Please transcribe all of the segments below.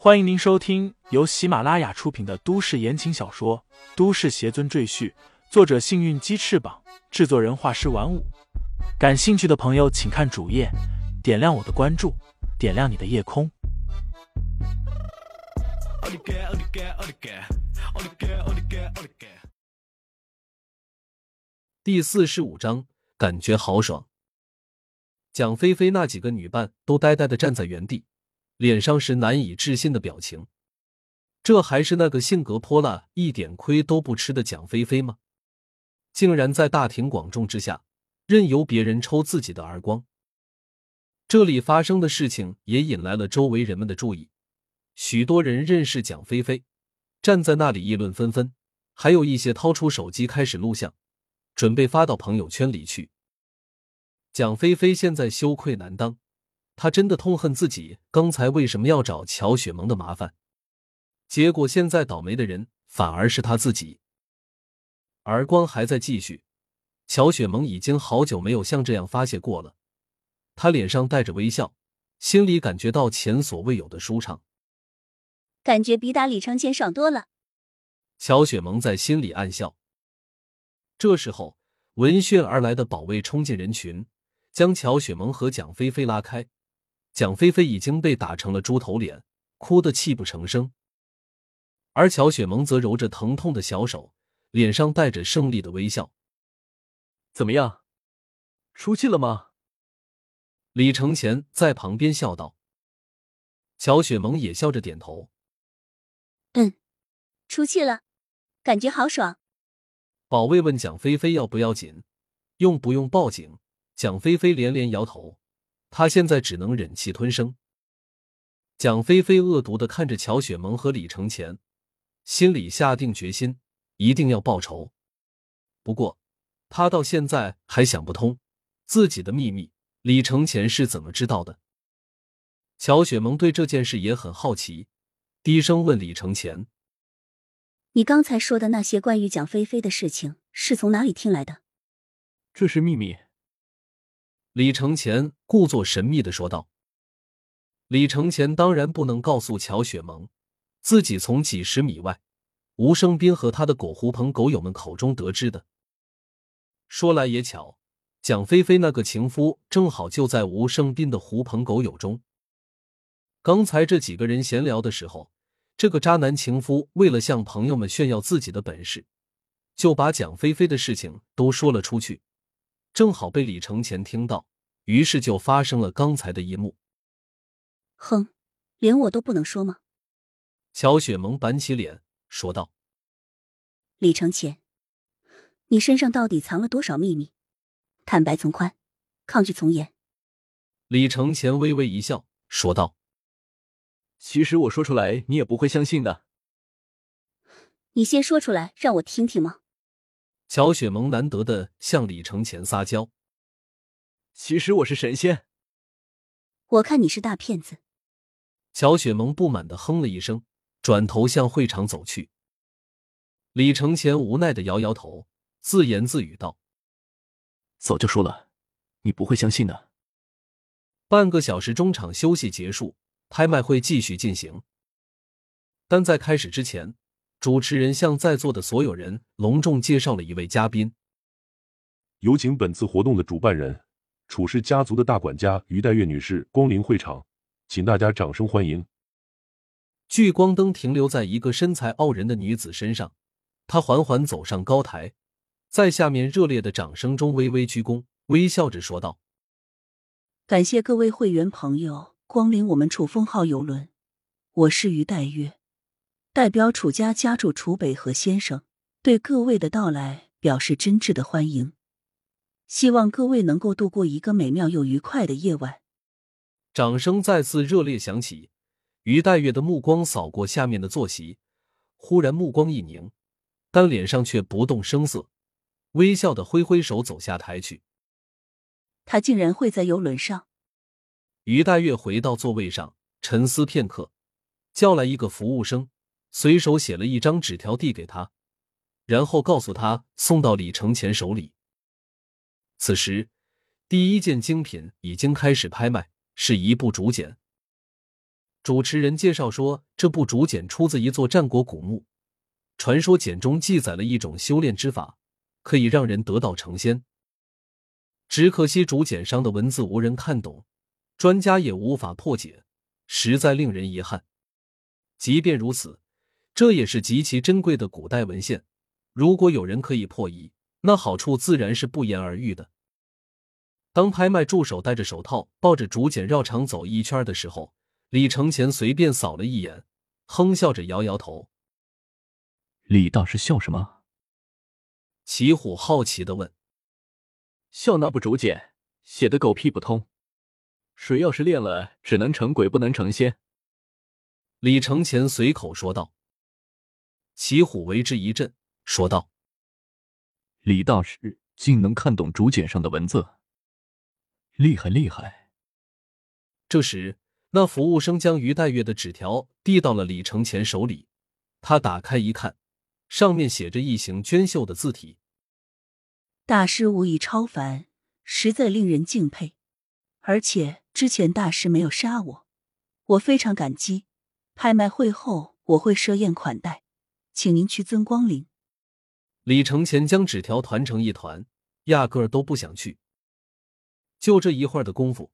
欢迎您收听由喜马拉雅出品的都市言情小说《都市邪尊赘婿》，作者：幸运鸡翅膀，制作人：画师玩五。感兴趣的朋友，请看主页，点亮我的关注，点亮你的夜空。第四十五章，感觉好爽。蒋菲菲那几个女伴都呆呆的站在原地，脸上是难以置信的表情。这还是那个性格泼辣、一点亏都不吃的蒋菲菲吗？竟然在大庭广众之下，任由别人抽自己的耳光。这里发生的事情也引来了周围人们的注意，许多人认识蒋菲菲，站在那里议论纷纷，还有一些掏出手机开始录像。准备发到朋友圈里去。蒋菲菲现在羞愧难当，她真的痛恨自己刚才为什么要找乔雪萌的麻烦，结果现在倒霉的人反而是他自己。而光还在继续，乔雪萌已经好久没有像这样发泄过了，他脸上带着微笑，心里感觉到前所未有的舒畅，感觉比打李承前爽多了。乔雪萌在心里暗笑。这时候，闻讯而来的保卫冲进人群，将乔雪萌和蒋菲菲拉开。蒋菲菲已经被打成了猪头脸，哭得泣不成声。而乔雪萌则揉着疼痛的小手，脸上带着胜利的微笑。怎么样，出气了吗？李承前在旁边笑道。乔雪萌也笑着点头：“嗯，出气了，感觉好爽。”保卫问蒋菲菲要不要紧，用不用报警？蒋菲菲连连摇头，她现在只能忍气吞声。蒋菲菲恶毒的看着乔雪萌和李承前，心里下定决心，一定要报仇。不过，他到现在还想不通，自己的秘密李承前是怎么知道的。乔雪萌对这件事也很好奇，低声问李承前。你刚才说的那些关于蒋菲菲的事情是从哪里听来的？这是秘密。李承前故作神秘的说道。李承前当然不能告诉乔雪萌，自己从几十米外吴生斌和他的狗狐朋狗友们口中得知的。说来也巧，蒋菲菲那个情夫正好就在吴生斌的狐朋狗友中。刚才这几个人闲聊的时候。这个渣男情夫为了向朋友们炫耀自己的本事，就把蒋菲菲的事情都说了出去，正好被李承前听到，于是就发生了刚才的一幕。哼，连我都不能说吗？乔雪萌板起脸说道：“李承前，你身上到底藏了多少秘密？坦白从宽，抗拒从严。”李承前微微一笑说道。其实我说出来，你也不会相信的。你先说出来，让我听听吗？乔雪萌难得的向李承前撒娇。其实我是神仙。我看你是大骗子。乔雪萌不满的哼了一声，转头向会场走去。李承前无奈的摇摇头，自言自语道：“早就说了，你不会相信的。”半个小时中场休息结束。拍卖会继续进行，但在开始之前，主持人向在座的所有人隆重介绍了一位嘉宾。有请本次活动的主办人——楚氏家族的大管家于黛月女士光临会场，请大家掌声欢迎。聚光灯停留在一个身材傲人的女子身上，她缓缓走上高台，在下面热烈的掌声中微微鞠躬，微笑着说道：“感谢各位会员朋友。”光临我们楚风号游轮，我是于黛月，代表楚家家主楚北河先生，对各位的到来表示真挚的欢迎。希望各位能够度过一个美妙又愉快的夜晚。掌声再次热烈响起，于黛月的目光扫过下面的坐席，忽然目光一凝，但脸上却不动声色，微笑的挥挥手走下台去。他竟然会在游轮上。于黛月回到座位上，沉思片刻，叫来一个服务生，随手写了一张纸条递给他，然后告诉他送到李承前手里。此时，第一件精品已经开始拍卖，是一部竹简。主持人介绍说，这部竹简出自一座战国古墓，传说简中记载了一种修炼之法，可以让人得道成仙。只可惜竹简上的文字无人看懂，专家也无法破解，实在令人遗憾。即便如此，这也是极其珍贵的古代文献，如果有人可以破译，那好处自然是不言而喻的。当拍卖助手戴着手套，抱着竹简绕场走一圈的时候，李承前随便扫了一眼，哼笑着摇摇头。李大师笑什么？齐虎好奇的问。笑那部竹简写的狗屁不通，谁要是练了，只能成鬼不能成仙。李承前随口说道。齐虎为之一振，说道：“李大师竟能看懂竹简上的文字，厉害厉害！”这时，那服务生将于黛月的纸条递到了李承前手里，他打开一看，上面写着一行娟秀的字体。大师武艺超凡，实在令人敬佩。而且之前大师没有杀我，我非常感激。拍卖会后我会设宴款待，请您屈尊光临。李承前将纸条团成一团，压根儿都不想去。就这一会儿的功夫，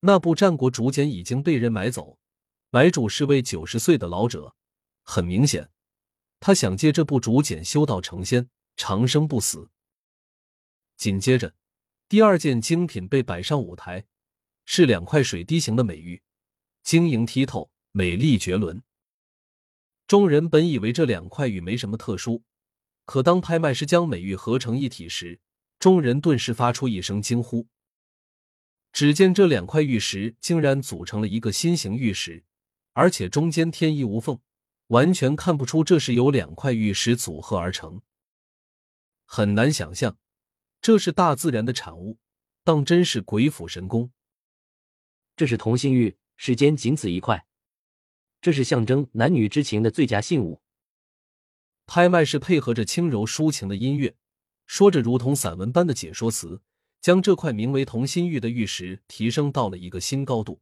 那部战国竹简已经被人买走，买主是位九十岁的老者。很明显，他想借这部竹简修道成仙，长生不死。紧接着，第二件精品被摆上舞台，是两块水滴形的美玉，晶莹剔透，美丽绝伦。众人本以为这两块玉没什么特殊，可当拍卖师将美玉合成一体时，众人顿时发出一声惊呼。只见这两块玉石竟然组成了一个心形玉石，而且中间天衣无缝，完全看不出这是由两块玉石组合而成。很难想象。这是大自然的产物，当真是鬼斧神工。这是同心玉，世间仅此一块。这是象征男女之情的最佳信物。拍卖师配合着轻柔抒情的音乐，说着如同散文般的解说词，将这块名为同心玉的玉石提升到了一个新高度。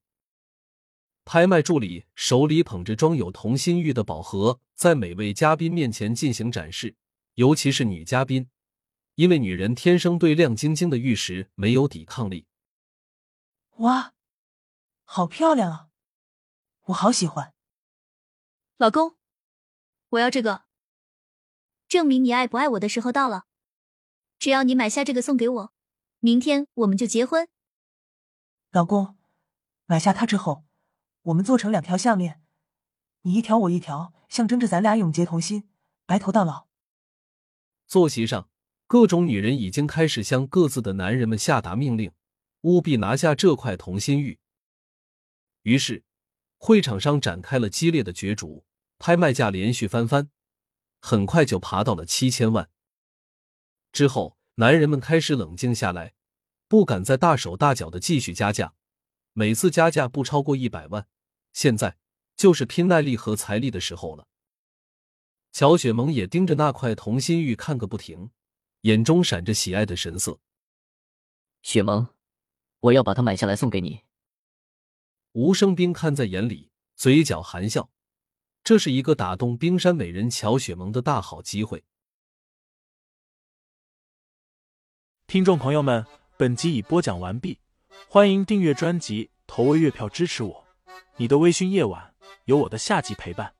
拍卖助理手里捧着装有同心玉的宝盒，在每位嘉宾面前进行展示，尤其是女嘉宾。因为女人天生对亮晶晶的玉石没有抵抗力。哇，好漂亮啊！我好喜欢。老公，我要这个。证明你爱不爱我的时候到了。只要你买下这个送给我，明天我们就结婚。老公，买下它之后，我们做成两条项链，你一条我一条，象征着咱俩永结同心，白头到老。坐席上。各种女人已经开始向各自的男人们下达命令，务必拿下这块同心玉。于是，会场上展开了激烈的角逐，拍卖价连续翻番，很快就爬到了七千万。之后，男人们开始冷静下来，不敢再大手大脚的继续加价，每次加价不超过一百万。现在就是拼耐力和财力的时候了。乔雪萌也盯着那块同心玉看个不停。眼中闪着喜爱的神色，雪萌，我要把它买下来送给你。吴生兵看在眼里，嘴角含笑，这是一个打动冰山美人乔雪萌的大好机会。听众朋友们，本集已播讲完毕，欢迎订阅专辑，投喂月票支持我。你的微醺夜晚，有我的下集陪伴。